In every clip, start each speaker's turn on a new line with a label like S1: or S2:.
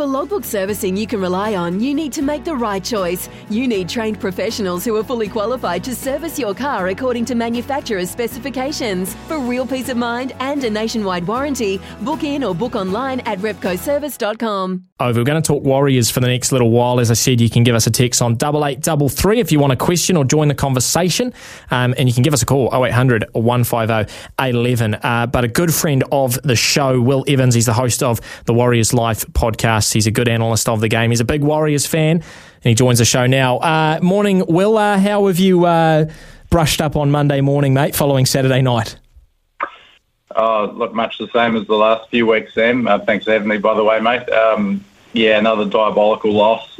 S1: For logbook servicing you can rely on, you need to make the right choice. You need trained professionals who are fully qualified to service your car according to manufacturer's specifications. For real peace of mind and a nationwide warranty, book in or book online at repcoservice.com
S2: over. We're going to talk Warriors for the next little while. As I said, you can give us a text on double eight double three if you want a question or join the conversation, um, and you can give us a call 0800 150 811. Uh, but a good friend of the show, Will Evans, he's the host of the Warriors Life podcast. He's a good analyst of the game. He's a big Warriors fan, and he joins the show now. Uh, morning, Will. Uh, how have you uh, brushed up on Monday morning, mate? Following Saturday night.
S3: Oh, look, much the same as the last few weeks, Sam. Uh, thanks for having me, by the way, mate. Um, yeah, another diabolical loss.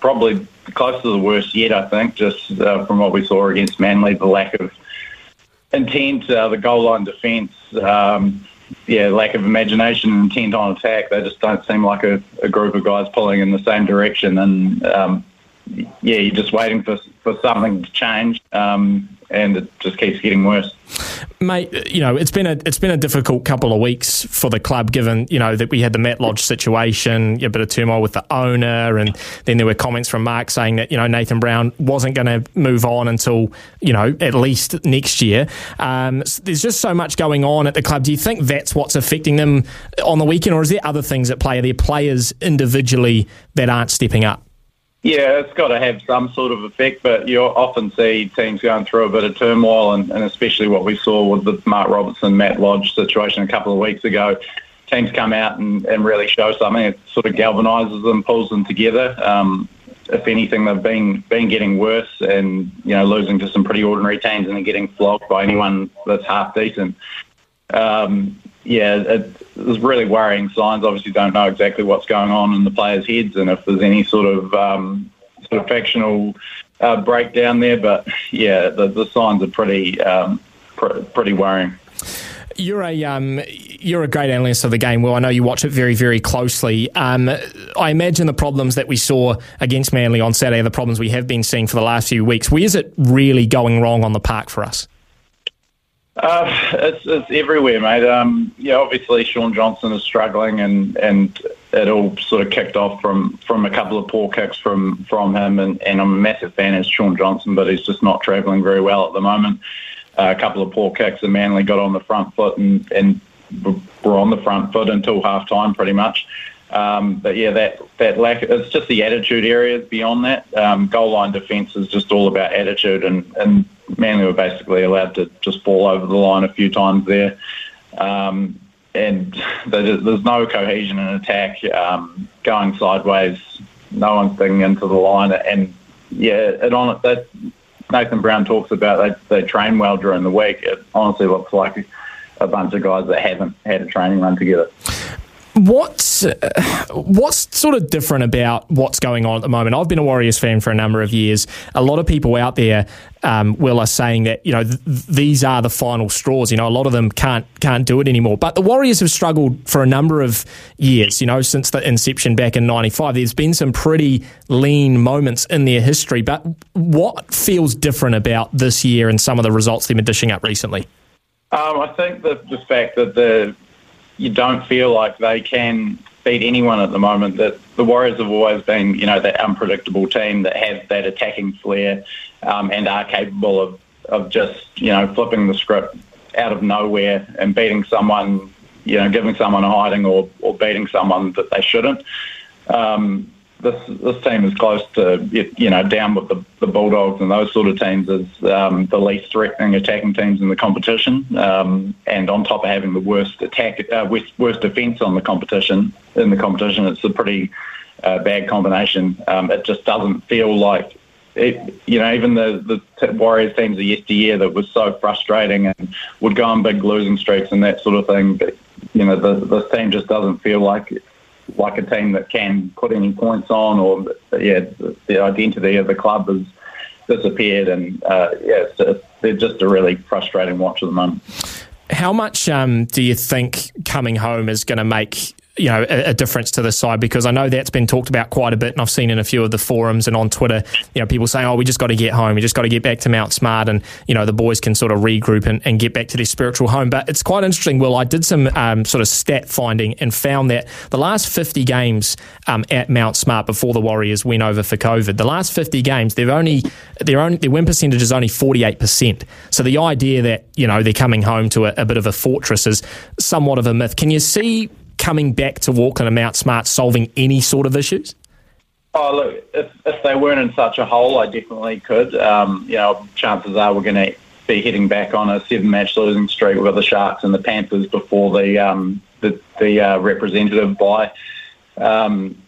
S3: Probably close to the worst yet, I think, just uh, from what we saw against Manly, the lack of intent, uh, the goal line defence, um, yeah, lack of imagination and intent on attack. They just don't seem like a, a group of guys pulling in the same direction. And um, yeah, you're just waiting for for something to change, um, and it just keeps getting worse.
S2: Mate, you know it's been a it's been a difficult couple of weeks for the club, given you know that we had the Matt Lodge situation, a bit of turmoil with the owner, and then there were comments from Mark saying that you know Nathan Brown wasn't going to move on until you know at least next year. Um, there's just so much going on at the club. Do you think that's what's affecting them on the weekend, or is there other things at play? Are there players individually that aren't stepping up?
S3: Yeah, it's got to have some sort of effect, but you often see teams going through a bit of turmoil, and, and especially what we saw with the Mark Robinson, Matt Lodge situation a couple of weeks ago. Teams come out and, and really show something. It sort of galvanises them, pulls them together. Um, if anything, they've been been getting worse, and you know losing to some pretty ordinary teams, and then getting flogged by anyone that's half decent. Um, yeah, it, there's really worrying signs. Obviously, don't know exactly what's going on in the players' heads and if there's any sort of um, sort of factional uh, breakdown there. But yeah, the, the signs are pretty um, pr- pretty worrying.
S2: You're a um, you're a great analyst of the game. Well, I know you watch it very very closely. Um, I imagine the problems that we saw against Manly on Saturday are the problems we have been seeing for the last few weeks. Where is it really going wrong on the park for us?
S3: Uh, it's, it's everywhere, mate. Um, yeah, obviously Shaun Johnson is struggling, and, and it all sort of kicked off from, from a couple of poor kicks from from him. And, and I'm a massive fan of Shaun Johnson, but he's just not travelling very well at the moment. Uh, a couple of poor kicks, and Manly got on the front foot and, and were on the front foot until half time, pretty much. Um, but yeah, that that lack it's just the attitude areas beyond that. Um, goal line defence is just all about attitude, and, and Manly were basically allowed to just fall over the line a few times there. Um, and there's no cohesion in attack, um, going sideways, no one's digging into the line. And yeah, it on that Nathan Brown talks about they, they train well during the week. It honestly looks like a bunch of guys that haven't had a training run together.
S2: What's what's sort of different about what's going on at the moment? I've been a Warriors fan for a number of years. A lot of people out there, um, will are saying that you know th- these are the final straws. You know, a lot of them can't can't do it anymore. But the Warriors have struggled for a number of years. You know, since the inception back in '95, there's been some pretty lean moments in their history. But what feels different about this year and some of the results they've been dishing up recently?
S3: Um, I think that the fact that the you don't feel like they can beat anyone at the moment. That the Warriors have always been, you know, that unpredictable team that have that attacking flair um, and are capable of, of just, you know, flipping the script out of nowhere and beating someone, you know, giving someone a hiding or, or beating someone that they shouldn't. Um, this this team is close to you know down with the, the Bulldogs and those sort of teams as um, the least threatening attacking teams in the competition, um, and on top of having the worst attack uh, worst, defence on the competition in the competition, it's a pretty uh, bad combination. Um, it just doesn't feel like it, you know, even the the Warriors teams of yesteryear that was so frustrating and would go on big losing streaks and that sort of thing. But you know, the this team just doesn't feel like like a team that can put any points on, or yeah, the, the identity of the club has disappeared, and uh, yeah, they're just a really frustrating watch at the moment.
S2: How much um, do you think coming home is going to make you know a, a, difference to the side because I know that's been talked about quite a bit, and I've seen in a few of the forums and on Twitter, you know, people saying, "Oh, we just got to get home, we just got to get back to Mount Smart," and you know, the boys can sort of regroup and, and get back to their spiritual home. But it's quite interesting. Well, I did some um, sort of stat finding and found that the last 50 games um, at Mount Smart before the Warriors went over for COVID, the last 50 games, they've only their only their win percentage is only 48 percent. So the idea that you know they're coming home to a, a bit of a fortress is somewhat of a myth. Can you see coming back to Auckland and Mount Smart solving any sort of issues?
S3: Oh, look, if, if they weren't in such a hole, I definitely could. Um, you know, chances are we're going to be heading back on a seven-match losing streak with the Sharks and the Panthers before the um, the, the uh, representative bye. Um,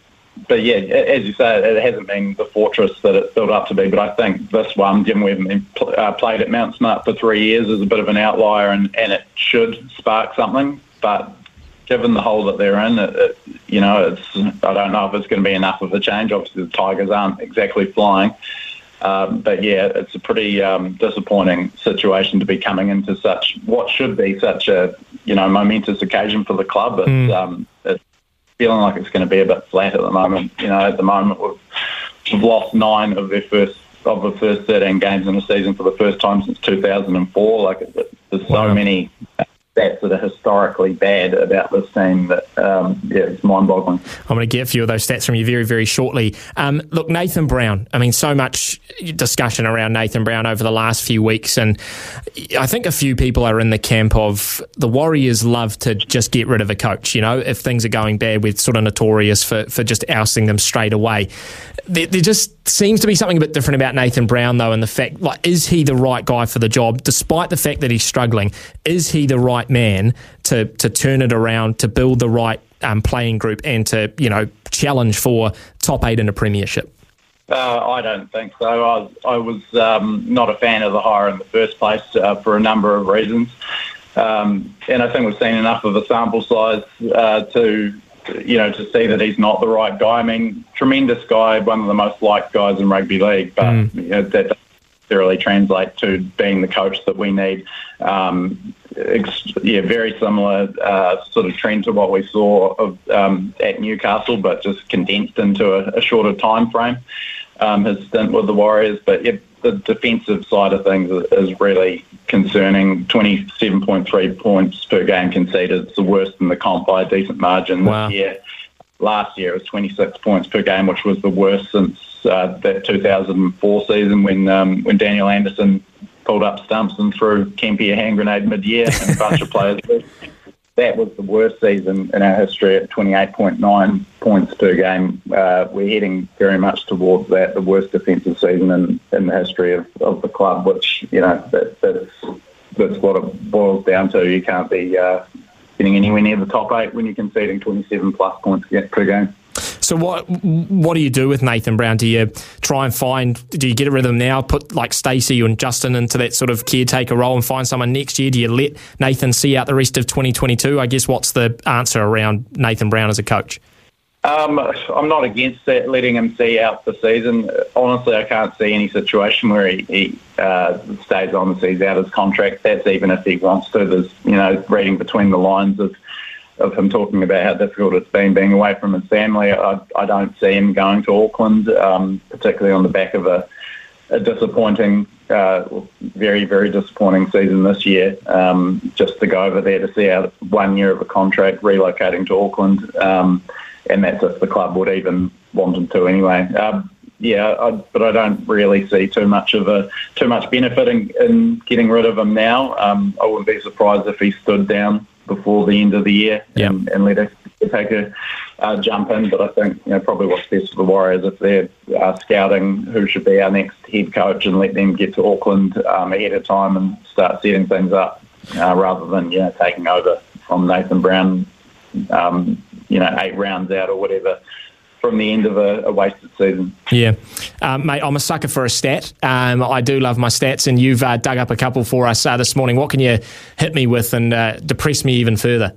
S3: but yeah, as you say, it hasn't been the fortress that it's built up to be. But I think this one, given we've pl- uh, played at Mount Smart for three years, is a bit of an outlier, and, and it should spark something. But given the hole that they're in, it, it, you know, it's I don't know if it's going to be enough of a change. Obviously, the Tigers aren't exactly flying, um, but yeah, it's a pretty um, disappointing situation to be coming into such what should be such a you know momentous occasion for the club. It's, mm. um, it's feeling like it's going to be a bit flat at the moment. You know, at the moment we've, we've lost nine of their first of the first 13 games in the season for the first time since 2004. Like, there's so wow. many stats that are historically bad about this team that um, yeah, it's mind-boggling.
S2: I'm going to get a few of those stats from you very, very shortly. Um, look, Nathan Brown. I mean, so much discussion around Nathan Brown over the last few weeks, and I think a few people are in the camp of the Warriors love to just get rid of a coach. You know, if things are going bad, we're sort of notorious for for just ousting them straight away. There, there just seems to be something a bit different about Nathan Brown, though, and the fact like is he the right guy for the job, despite the fact that he's struggling? Is he the right right man to to turn it around, to build the right um, playing group, and to you know challenge for top eight in a premiership?
S3: Uh, I don't think so. I was, I was um, not a fan of the hire in the first place uh, for a number of reasons. Um, and I think we've seen enough of a sample size uh, to, you know, to see that he's not the right guy. I mean, tremendous guy, one of the most liked guys in rugby league, but mm. you know, that doesn't necessarily translate to being the coach that we need. Um, yeah, very similar uh, sort of trend to what we saw of, um, at Newcastle, but just condensed into a, a shorter time frame. Um, his stint with the Warriors, but yeah, the defensive side of things is really concerning. Twenty-seven point three points per game conceded. It's the worst in the comp by a decent margin wow. this year. Last year it was 26 points per game, which was the worst since uh, that 2004 season when um, when Daniel Anderson pulled up stumps and threw Kempy a hand grenade mid-year and a bunch of players. That was the worst season in our history at 28.9 points per game. Uh, we're heading very much towards that, the worst defensive season in, in the history of, of the club, which, you know, that, that's, that's what it boils down to. You can't be uh, getting anywhere near the top eight when you're conceding 27 plus points per game.
S2: So what what do you do with Nathan Brown? Do you try and find? Do you get rid of them now? Put like Stacey and Justin into that sort of caretaker role and find someone next year? Do you let Nathan see out the rest of 2022? I guess what's the answer around Nathan Brown as a coach?
S3: Um, I'm not against that, letting him see out the season. Honestly, I can't see any situation where he, he uh, stays on and sees out his contract. That's even if he wants to. There's, you know, reading between the lines of of him talking about how difficult it's been being away from his family. I, I don't see him going to Auckland, um, particularly on the back of a, a disappointing, uh, very, very disappointing season this year. Um, just to go over there to see out one year of a contract, relocating to Auckland, um, and that's if the club would even want him to anyway. Um, yeah, I, but I don't really see too much of a too much benefit in, in getting rid of him now. Um, I wouldn't be surprised if he stood down before the end of the year yep. and, and let us take a uh, jump in. But I think you know probably what's best for the Warriors if they're uh, scouting who should be our next head coach and let them get to Auckland um, ahead of time and start setting things up uh, rather than you know taking over from Nathan Brown, um, you know eight rounds out or whatever from the end of a, a wasted season.
S2: Yeah, um, mate, I'm a sucker for a stat. Um, I do love my stats, and you've uh, dug up a couple for us uh, this morning. What can you hit me with and uh, depress me even further?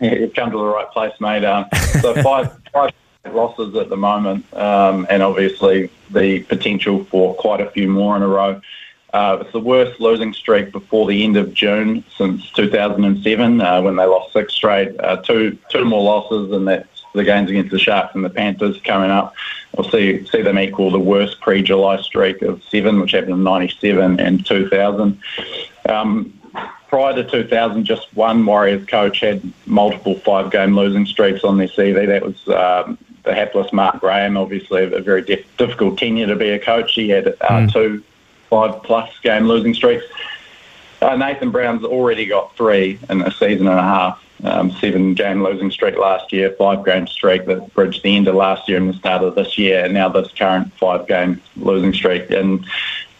S3: Yeah, you've come to the right place, mate. Um, so five, five losses at the moment, um, and obviously the potential for quite a few more in a row. Uh, it's the worst losing streak before the end of June since 2007, uh, when they lost six straight. Uh, two two more losses, and that's the games against the Sharks and the Panthers coming up. We'll see see them equal the worst pre-July streak of seven, which happened in '97 and 2000. Um, prior to 2000, just one Warriors coach had multiple five-game losing streaks on their CV. That was um, the hapless Mark Graham. Obviously, a very diff- difficult tenure to be a coach. He had uh, mm. two five-plus game losing streaks. Uh, Nathan Brown's already got three in a season and a half um, seven game losing streak last year, five game streak that bridged the end of last year and the start of this year, and now this current five game losing streak. And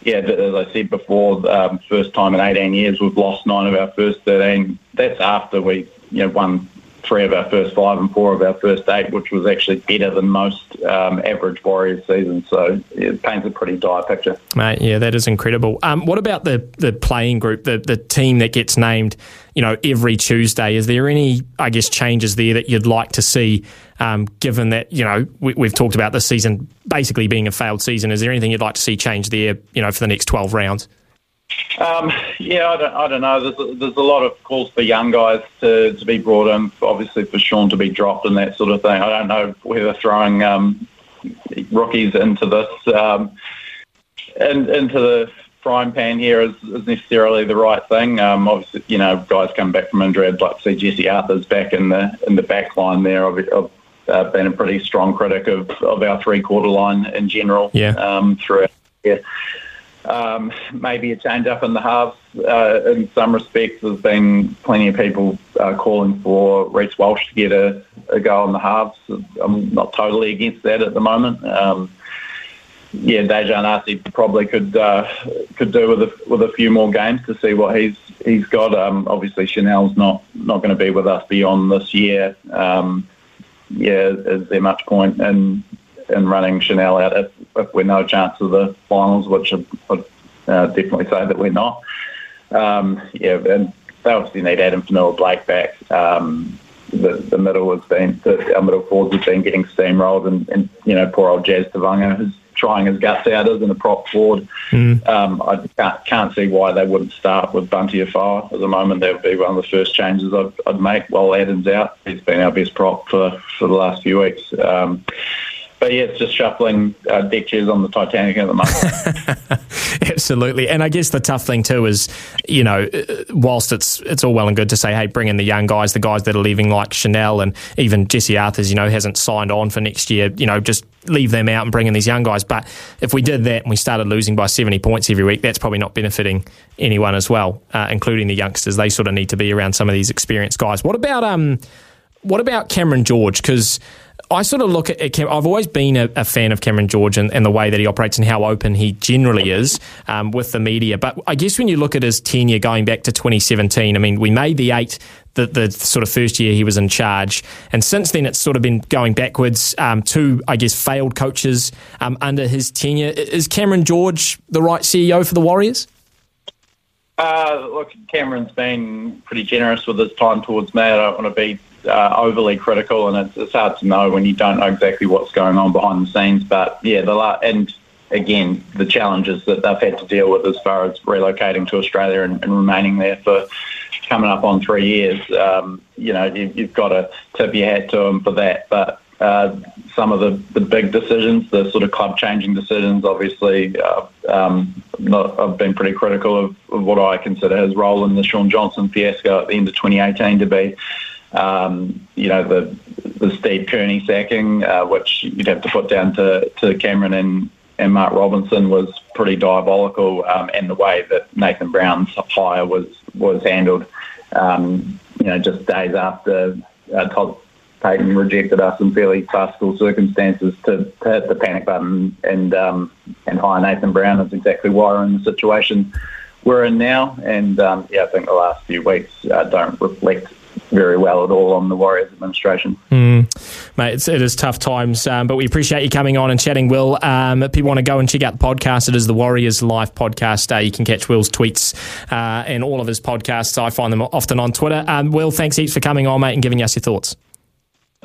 S3: yeah, as I said before, um, first time in 18 years we've lost nine of our first 13. That's after we you know won three of our first five and four of our first eight, which was actually better than most um, average Warriors seasons. So it paints a pretty dire picture.
S2: Mate, yeah, that is incredible. Um, what about the the playing group, the the team that gets named, you know, every Tuesday? Is there any, I guess, changes there that you'd like to see? Um, given that you know we, have talked about this season basically being a failed season, is there anything you'd like to see change there? You know, for the next twelve rounds.
S3: Um, yeah, I don't, I don't know. There's a, there's a lot of calls for young guys to, to be brought in, obviously for Shaun to be dropped and that sort of thing. I don't know whether throwing um, rookies into this um, in, into the frying pan here is, is necessarily the right thing. Um, obviously, you know, guys come back from injury. I'd like to see Jesse Arthars back in the in the back line there. I've, I've uh, been a pretty strong critic of, of our three quarter line in general
S2: yeah.
S3: um, throughout. Yeah um, maybe a change up in the halves. Uh, in some respects, there's been plenty of people uh, calling for Reece Walsh to get a, a go on the halves. I'm not totally against that at the moment. Um, yeah, Daejarn Asi probably could uh, could do with a, with a few more games to see what he's he's got. Um, obviously, Chanel's not not going to be with us beyond this year. Um, yeah, is there much point in in running Chanel out if, if we're no chance of the finals, which I would uh, definitely say that we're not. Um, yeah, and they obviously need Adam Fonua-Blake back. Um, the, the middle has been, the, our middle forwards have been getting steamrolled, and, and you know, poor old Jazz Tevaga who's trying his guts out as in a prop forward. Mm. Um, I can't, can't see why they wouldn't start with Bunty Afoa at the moment. That would be one of the first changes I'd, I'd make while Adam's out. He's been our best prop for, for the last few weeks. Um, but yeah, it's just shuffling uh, deck chairs on the Titanic at the moment.
S2: Absolutely, and I guess the tough thing too is, you know, uh, whilst it's it's all well and good to say, hey, bring in the young guys, the guys that are leaving, like Chanel and even Jesse Arthars, you know, hasn't signed on for next year. You know, just leave them out and bring in these young guys. But if we did that and we started losing by seventy points every week, that's probably not benefiting anyone as well, uh, including the youngsters. They sort of need to be around some of these experienced guys. What about um, what about Cameron George? Because I sort of look at, I've always been a, a, fan of Cameron George and, and, the way that he operates and how open he generally is um, with the media. But I guess when you look at his tenure going back to 2017, I mean, we made the eight the, the sort of first year he was in charge. And since then, it's sort of been going backwards. Um, two, I guess, failed coaches um, under his tenure. Is Cameron George the right CEO for the Warriors?
S3: Uh, look, Cameron's been pretty generous with his time towards me. I don't want to be uh, overly critical, and it's, it's hard to know when you don't know exactly what's going on behind the scenes. But yeah, the la- and again the challenges that they've had to deal with as far as relocating to Australia and, and remaining there for coming up on three years. Um, you know, you, have got to tip your hat to them for that. But uh, some of the, the big decisions, the sort of club changing decisions, obviously, uh, um, not, I've been pretty critical of, of, what I consider his role in the Shaun Johnson fiasco at the end of 2018 to be um, you know, the the Steve Kearney sacking, uh, which you'd have to put down to, to Cameron and, and Mark Robinson, was pretty diabolical, um, and the way that Nathan Brown's hire was was handled. Um, you know, just days after uh, Todd Payten rejected us in fairly farcical circumstances to, to hit the panic button and um, and hire Nathan Brown is exactly why we're in the situation we're in now. And um, yeah, I think the last few weeks uh, don't reflect very well at all on the Warriors administration.
S2: Mm. Mate, it's, it is tough times, um, but we appreciate you coming on and chatting, Will. Um, if people want to go and check out the podcast, it is the Warriors Life podcast. Uh, you can catch Will's tweets uh, and all of his podcasts. I find them often on Twitter. Um, Will, thanks heaps for coming on, mate, and giving us your thoughts.